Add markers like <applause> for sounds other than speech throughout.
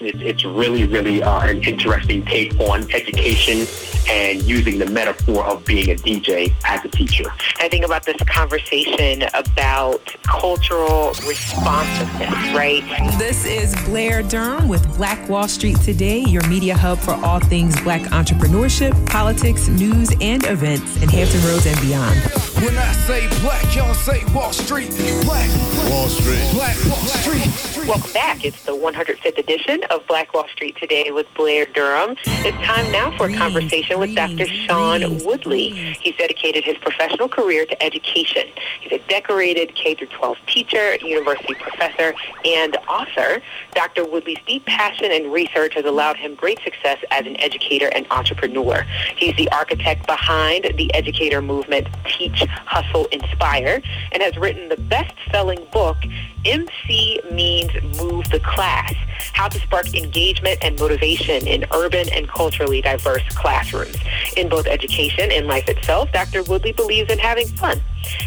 It's, it's really, really uh, an interesting take on education and using the metaphor of being a DJ as a teacher. I think about this conversation about cultural responsiveness, right? This is Blair Durham with Black Wall Street Today, your media hub for all things black entrepreneurship, politics, news, and events in Hampton Roads and beyond. When I say black, y'all say Wall Street. Black Wall Street. Black Wall Street. Welcome back. It's the 105th edition of Black Wall Street Today with Blair Durham. It's time now for a conversation with Dr. Shaun Woodly. He's dedicated his professional career to education. He's a decorated K-12 teacher, university professor, and author. Dr. Woodly's deep passion and research has allowed him great success as an educator and entrepreneur. He's the architect behind the educator movement Teach, Hustle, Inspire, and has written the best-selling book, MC Means Move the Class, How to Spark Engagement and Motivation in Urban and Culturally Diverse Classrooms. In both education and life itself, Dr. Woodly believes in having fun.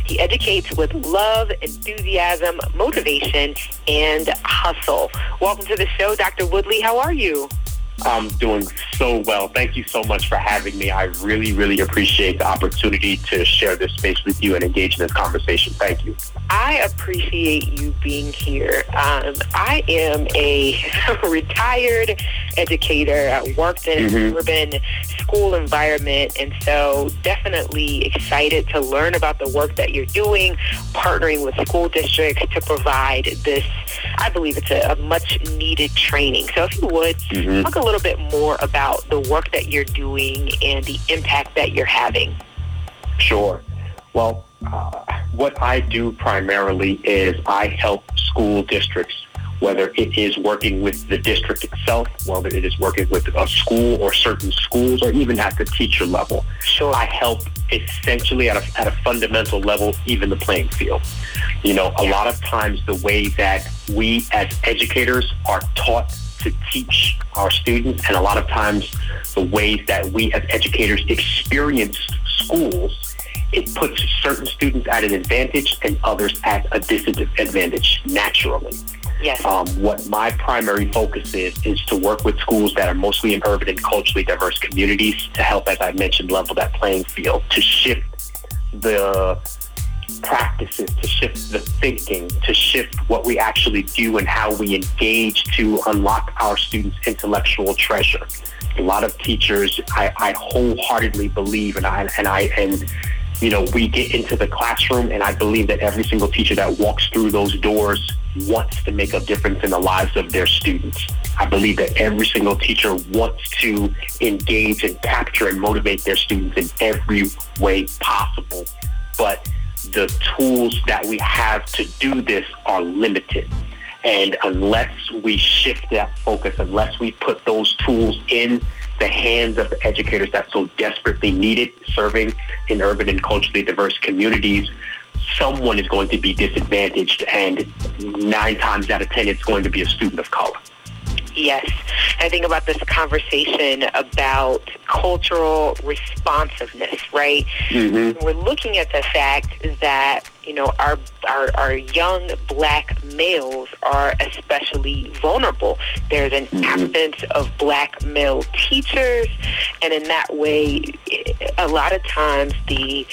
He educates with love, enthusiasm, motivation, and hustle. Welcome to the show, Dr. Woodly. How are you? I'm doing so well. Thank you so much for having me. I really, really appreciate the opportunity to share this space with you and engage in this conversation. Thank you. I appreciate you being here. Um, I am a <laughs> retired educator. I worked in mm-hmm. an urban school environment, and so definitely excited to learn about the work that you're doing, partnering with school districts to provide this. I believe it's a, a much needed training. So if you would mm-hmm. talk a little bit more about the work that you're doing and the impact that you're having. Sure. Well, uh, what I do primarily is I help school districts, whether it is working with the district itself, whether it is working with a school or certain schools, or even at the teacher level. Sure. I help essentially at a, at a fundamental level, even the playing field. You know, a lot of times the way that we as educators are taught to teach our students, and a lot of times the ways that we as educators experience schools, it puts certain students at an advantage and others at a disadvantage naturally. Yes. Um, what my primary focus is is to work with schools that are mostly in urban and culturally diverse communities to help, as I mentioned, level that playing field, to shift the practices, to shift the thinking, to shift what we actually do and how we engage to unlock our students' intellectual treasure. A lot of teachers, I, I wholeheartedly believe, and I and I and you know, we get into the classroom, and I believe that every single teacher that walks through those doors wants to make a difference in the lives of their students. I believe that every single teacher wants to engage and capture and motivate their students in every way possible. But the tools that we have to do this are limited. And unless we shift that focus, unless we put those tools in the hands of the educators that so desperately need it, serving in urban and culturally diverse communities, someone is going to be disadvantaged. And nine times out of ten, it's going to be a student of color. Yes. I think about this conversation about cultural responsiveness, right? Mm-hmm. We're looking at the fact that, you know, our, our, our young black males are especially vulnerable. There's an mm-hmm. absence of black male teachers, and in that way, a lot of times the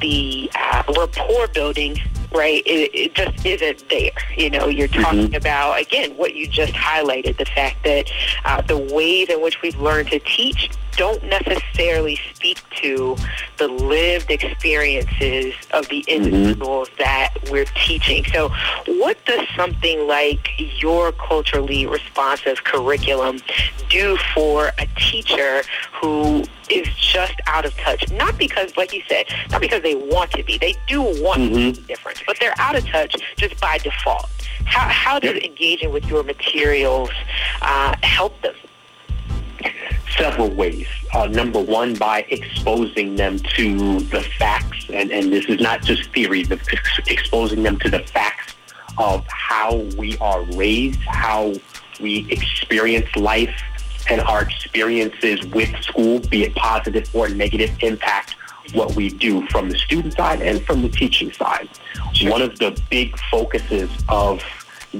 the uh, rapport building right? It, it, just isn't there. You know, you're talking mm-hmm. about, again, what you just highlighted, the fact that uh, the ways in which we've learned to teach don't necessarily speak to the lived experiences of the mm-hmm. individuals mm-hmm. that we're teaching. So what does something like your culturally responsive curriculum do for a teacher who is just out of touch? Not because, like you said, not because they want to be. They do want mm-hmm. to be different, but they're out of touch just by default. How, how does engaging with your materials uh, help them? Several ways. Uh, number one, by exposing them to the facts, and, and this is not just theory, but exposing them to the facts of how we are raised, how we experience life, and our experiences with school, be it positive or negative, impact what we do from the student side and from the teaching side. One of the big focuses of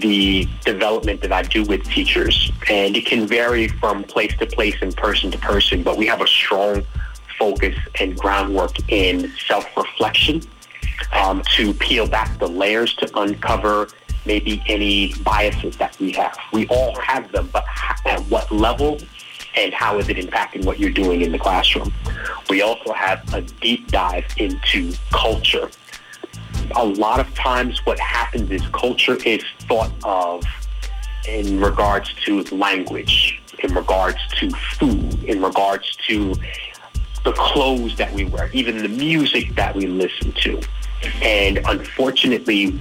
the development that I do with teachers, and it can vary from place to place and person to person, but we have a strong focus and groundwork in self-reflection um, to peel back the layers to uncover maybe any biases that we have. We all have them, but at what level and how is it impacting what you're doing in the classroom? We also have a deep dive into culture. A lot of times what happens is culture is thought of in regards to language, in regards to food, in regards to the clothes that we wear, even the music that we listen to. And unfortunately,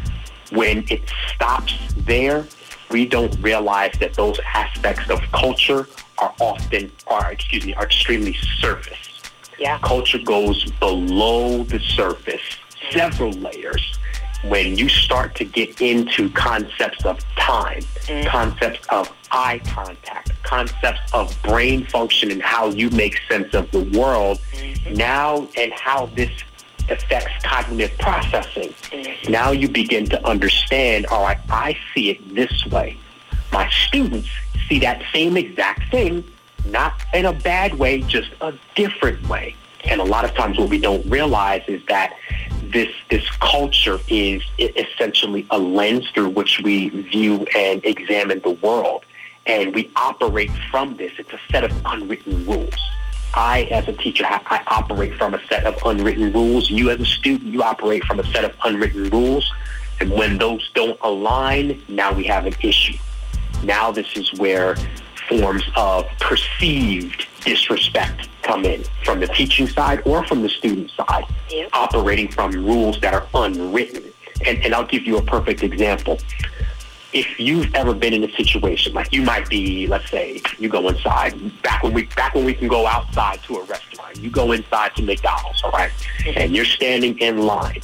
when it stops there, we don't realize that those aspects of culture are often, are excuse me, are extremely surface. Yeah. Culture goes below the surface, several layers. When you start to get into concepts of time, mm. concepts of eye contact, concepts of brain function and how you make sense of the world, mm-hmm. now and how this affects cognitive processing. Mm-hmm. Now you begin to understand, all right, I see it this way. My students see that same exact thing, not in a bad way, just a different way. And a lot of times what we don't realize is that this this culture is essentially a lens through which we view and examine the world. And we operate from this. It's a set of unwritten rules. I, as a teacher, I operate from a set of unwritten rules. You, as a student, you operate from a set of unwritten rules. And when those don't align, now we have an issue. Now this is where forms of perceived disrespect come in from the teaching side or from the student side, operating from rules that are unwritten. And, and I'll give you a perfect example if you've ever been in a situation like you might be, let's say you go inside back when we back when we can go outside to a restaurant, you go inside to McDonald's, all right, mm-hmm. and you're standing in line.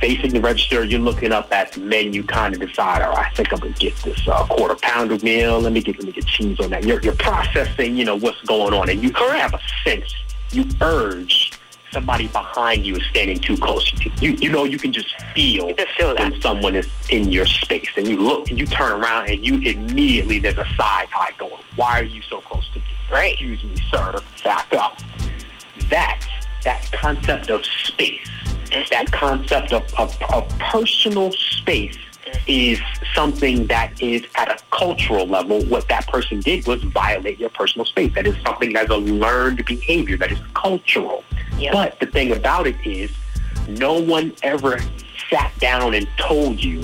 Facing the register, you're looking up at the menu, kind of decide, all right, I think I'm gonna get this uh, quarter pounder meal. Let me get let me get cheese on that. You're, you're processing, you know, what's going on, and you have a sense, you urge somebody behind you is standing too close. You you know you can just feel, you just feel when someone is in your space, and you look and you turn around and you immediately there's a side eye going. Why are you so close to me? Right. Excuse me, sir. Back up. That that concept of space. That concept of, of, of personal space is something that is at a cultural level. What that person did was violate your personal space. That is something that's a learned behavior that is cultural. Yep. But the thing about it is, no one ever sat down and told you,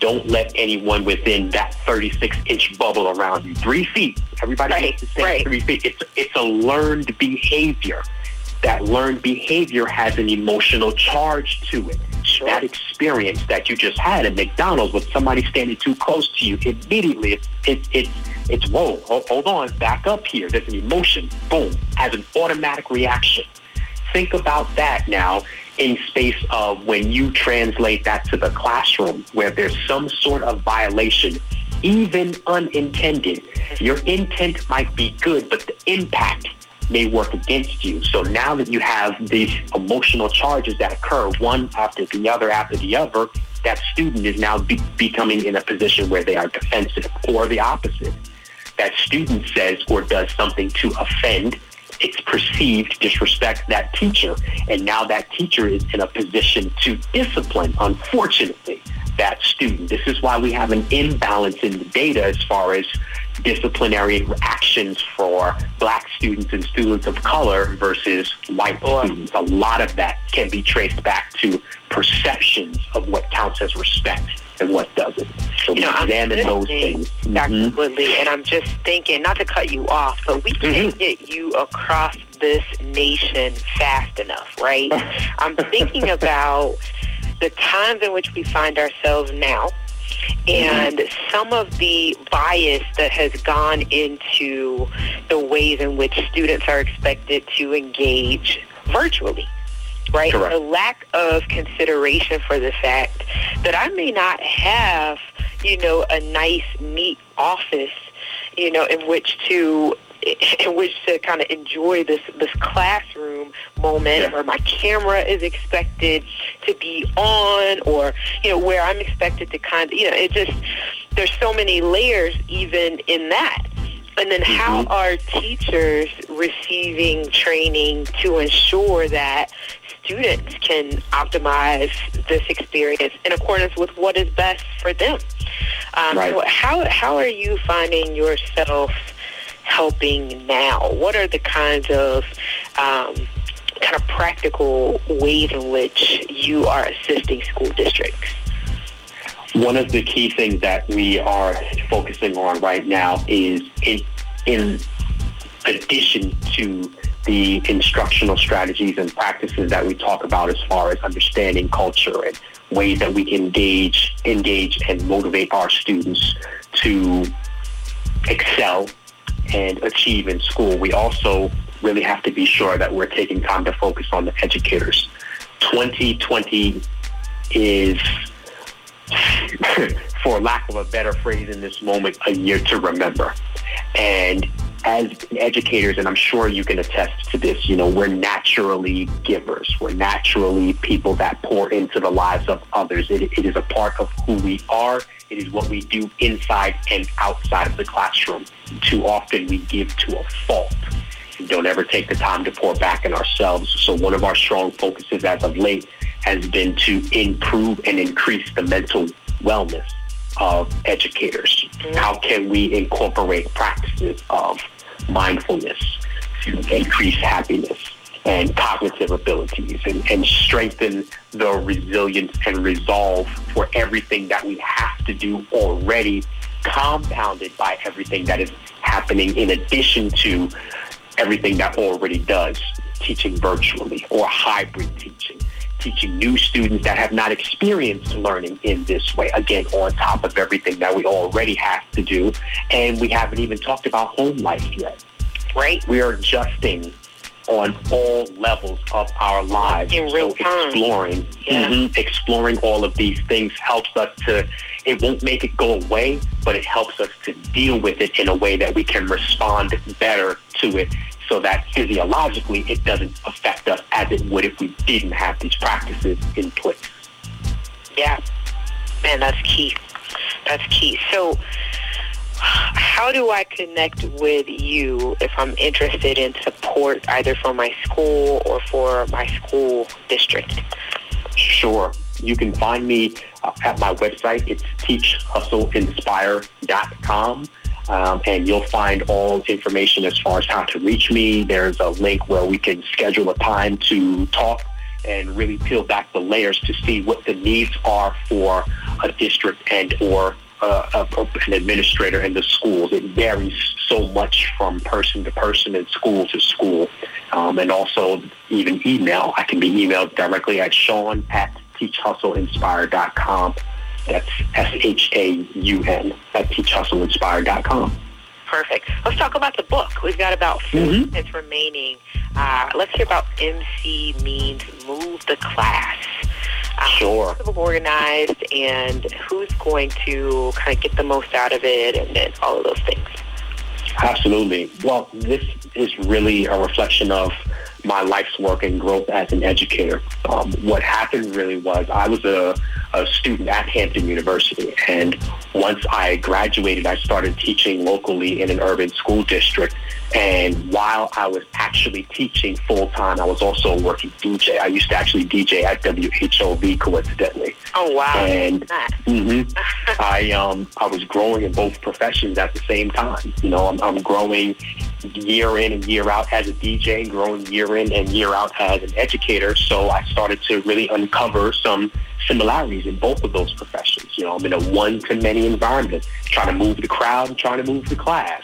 don't let anyone within that 36 inch bubble around you. Three feet. Everybody right. to say right. three feet. It's, it's a learned behavior. That learned behavior has an emotional charge to it. Sure. That experience that you just had at McDonald's with somebody standing too close to you, immediately it's it, it, it's whoa, hold, hold on, back up here. There's an emotion, boom, has an automatic reaction. Think about that now in space of when you translate that to the classroom where there's some sort of violation, even unintended. Your intent might be good, but the impact may work against you. So now that you have these emotional charges that occur one after the other after the other, that student is now be- becoming in a position where they are defensive or the opposite. That student says or does something to offend it's perceived disrespect that teacher. And now that teacher is in a position to discipline, unfortunately, that student. This is why we have an imbalance in the data as far as disciplinary actions for black students and students of color versus white students. A lot of that can be traced back to perceptions of what counts as respect and what doesn't. So you know, examine those things. Absolutely. Mm-hmm. And I'm just thinking, not to cut you off, but we can't mm-hmm. get you across this nation fast enough, right? <laughs> I'm thinking about the times in which we find ourselves now and some of the bias that has gone into the ways in which students are expected to engage virtually right? Correct. The lack of consideration for the fact that I may not have, you know, a nice, neat office, you know, in which to in which to kind of enjoy this this classroom moment Yeah. where my camera is expected to be on or you know where I'm expected to kind of you know it just there's so many layers even in that and then how are teachers receiving training to ensure that students can optimize this experience in accordance with what is best for them um, Right. so how how are you finding yourself helping now? What are the kinds of um, kind of practical ways in which you are assisting school districts? One of the key things that we are focusing on right now is in, in addition to the instructional strategies and practices that we talk about as far as understanding culture and ways that we can engage, engage and motivate our students to excel and achieve in school. We also really have to be sure that we're taking time to focus on the educators. 2020 is <laughs> for lack of a better phrase in this moment, a year to remember. And as educators, and I'm sure you can attest to this, you know, we're naturally givers. We're naturally people that pour into the lives of others. It, it is a part of who we are. It is what we do inside and outside of the classroom. Too often we give to a fault. Don't ever take the time to pour back in ourselves. So one of our strong focuses as of late has been to improve and increase the mental wellness of educators. How can we incorporate practices of mindfulness to increase happiness and cognitive abilities and, and strengthen the resilience and resolve for everything that we have to do already, compounded by everything that is happening in addition to everything that already does, teaching virtually or hybrid teaching, teaching new students that have not experienced learning in this way. Again, on top of everything that we already have to do. And we haven't even talked about home life yet. Right? We are adjusting on all levels of our lives. In real so time. exploring, Yeah. mhm, exploring all of these things helps us to. It won't make it go away, but it helps us to deal with it in a way that we can respond better to it, so that physiologically it doesn't affect us as it would if we didn't have these practices in place. Yeah. Man, that's key. That's key. So, how do I connect with you if I'm interested in support either for my school or for my school district? Sure. You can find me uh, at my website. It's teachhustleinspire.com. Um, and you'll find all information as far as how to reach me. There's a link where we can schedule a time to talk and really peel back the layers to see what the needs are for a district and or uh, an administrator in the schools. It varies so much from person to person and school to school. Um, and also even email. I can be emailed directly at Shaun at teachhustleinspire.com. That's S-H-A-U-N at teachhustleinspire.com. Perfect. Let's talk about the book. We've got about 4 Mhm. minutes remaining. Uh, let's hear about MC means move the class. Um, Sure. Who's organized and who's going to kind of get the most out of it and, and all of those things. Absolutely. Well, this is really a reflection of my life's work and growth as an educator. Um, what happened really was I was a, a student at Hampton University, and once I graduated, I started teaching locally in an urban school district. And while I was actually teaching full time, I was also working DJ. I used to actually DJ at WHOV coincidentally. Oh, wow. And Nice. hmm <laughs> I um I was growing in both professions at the same time. You know, I'm, I'm growing year in and year out as a DJ, growing year in and year out as an educator. So I started to really uncover some similarities in both of those professions. You know, I'm in a one-to-many environment, trying to move the crowd and trying to move the class.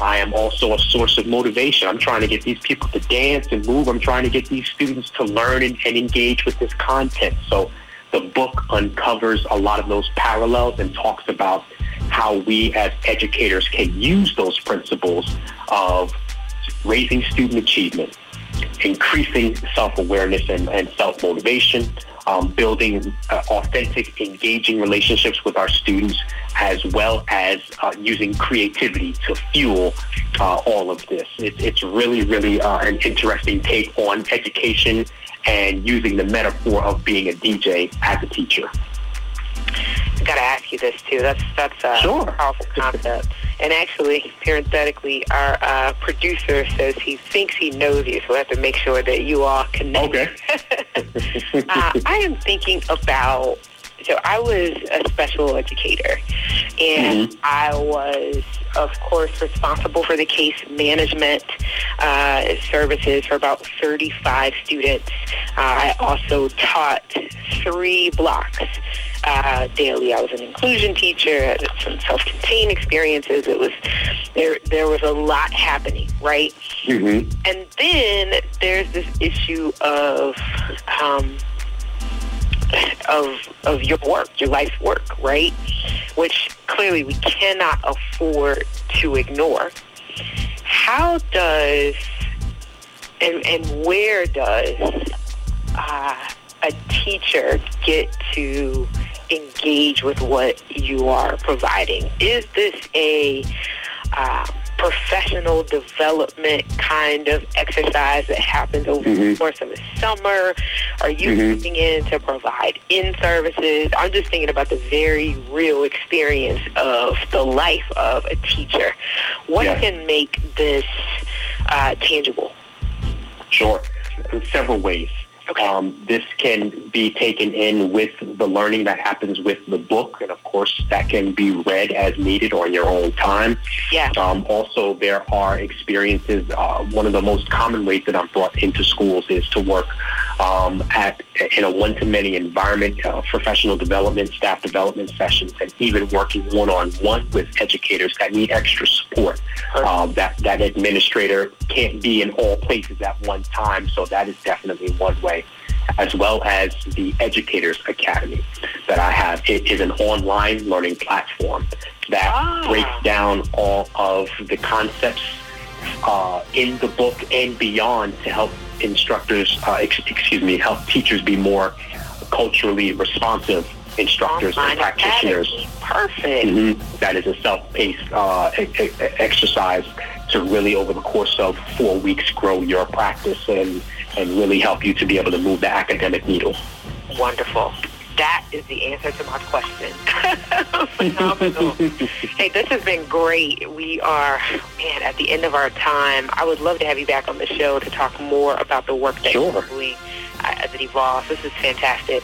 I am also a source of motivation. I'm trying to get these people to dance and move. I'm trying to get these students to learn and, and engage with this content. So the book uncovers a lot of those parallels and talks about how we as educators can use those principles of raising student achievement, increasing self-awareness and, and self-motivation, um, building uh, authentic, engaging relationships with our students, as well as uh, using creativity to fuel uh, all of this. It, it's really, really uh, an interesting take on education and using the metaphor of being a DJ as a teacher. I got to ask you this too. That's that's a sure. powerful concept. And actually, parenthetically, our uh, producer says he thinks he knows you, so we have to make sure that you all connect. Okay. <laughs> uh, I am thinking about. So I was a special educator, and mm-hmm. I was, of course, responsible for the case management uh, services for about 35 students. Uh, I also taught three blocks uh, daily. I was an inclusion teacher, some self-contained experiences. It was there. There was a lot happening, right? Mm-hmm. And then there's this issue of um, of of your work, your life's work, right? Which clearly we cannot afford to ignore. How does and and where does uh, a teacher get to engage with what you are providing? Is this a uh, professional development kind of exercise that happens over mm-hmm. the course of the summer? Are you mm-hmm. in to provide in services? I'm just thinking about the very real experience of the life of a teacher. What yeah. can make this uh, tangible? Sure. In several ways. Okay. Um, this can be taken in with the learning that happens with the book, and of course, that can be read as needed or in your own time. Yeah. Um, also, there are experiences. Uh, one of the most common ways that I'm brought into schools is to work um, at in a one-to-many environment, uh, professional development, staff development sessions, and even working one-on-one with educators that need extra support. Uh, that that administrator can't be in all places at one time, so that is definitely one way as well as the Educators Academy that I have. It is an online learning platform that ah. breaks down all of the concepts uh, in the book and beyond to help instructors, uh, excuse me, help teachers be more culturally responsive instructors and practitioners. Perfect. Mm-hmm. That is a self-paced uh, e- e- exercise to really, over the course of four weeks, grow your practice and and really help you to be able to move the academic needle. Wonderful. That is the answer to my question. <laughs> Phenomenal. hey, this has been great. We are, man, at the end of our time. I would love to have you back on the show to talk more about the work that sure. you're doing uh, as it evolves. This is fantastic.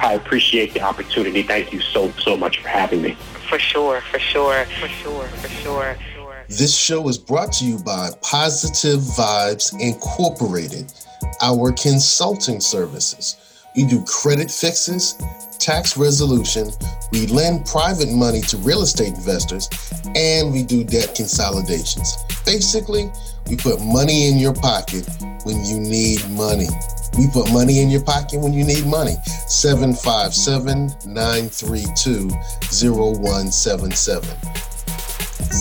I appreciate the opportunity. Thank you so, so much for having me. For sure, for sure, for sure, for sure. This show is brought to you by Positive Vibes Incorporated, our consulting services. We do credit fixes, tax resolution, we lend private money to real estate investors, and we do debt consolidations. Basically, we put money in your pocket when you need money. We put money in your pocket when you need money. 757 932 0177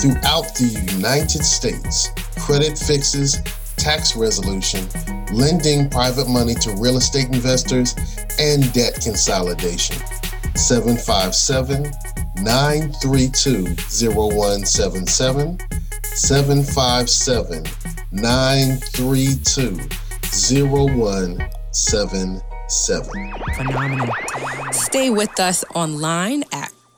throughout the United States. Credit fixes, tax resolution, lending private money to real estate investors, and debt consolidation. 757 932 0177. 757 932 0177. Phenomenal. Stay with us online at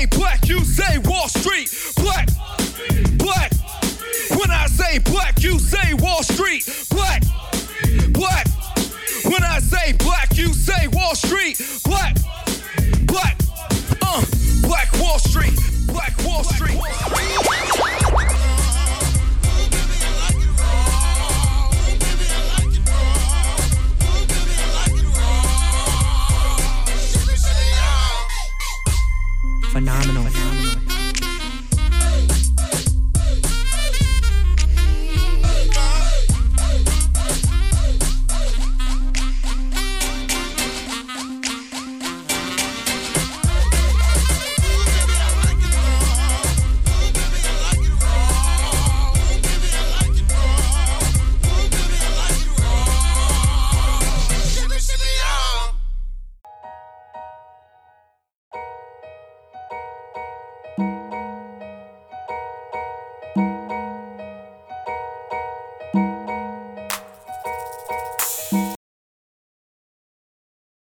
say black, you say Wall Street. Black, black. When I say black, you say Wall Street. Black, black. When I say black, you say Wall Street. Black, black. Uh, Black Wall Street. Black Wall Street.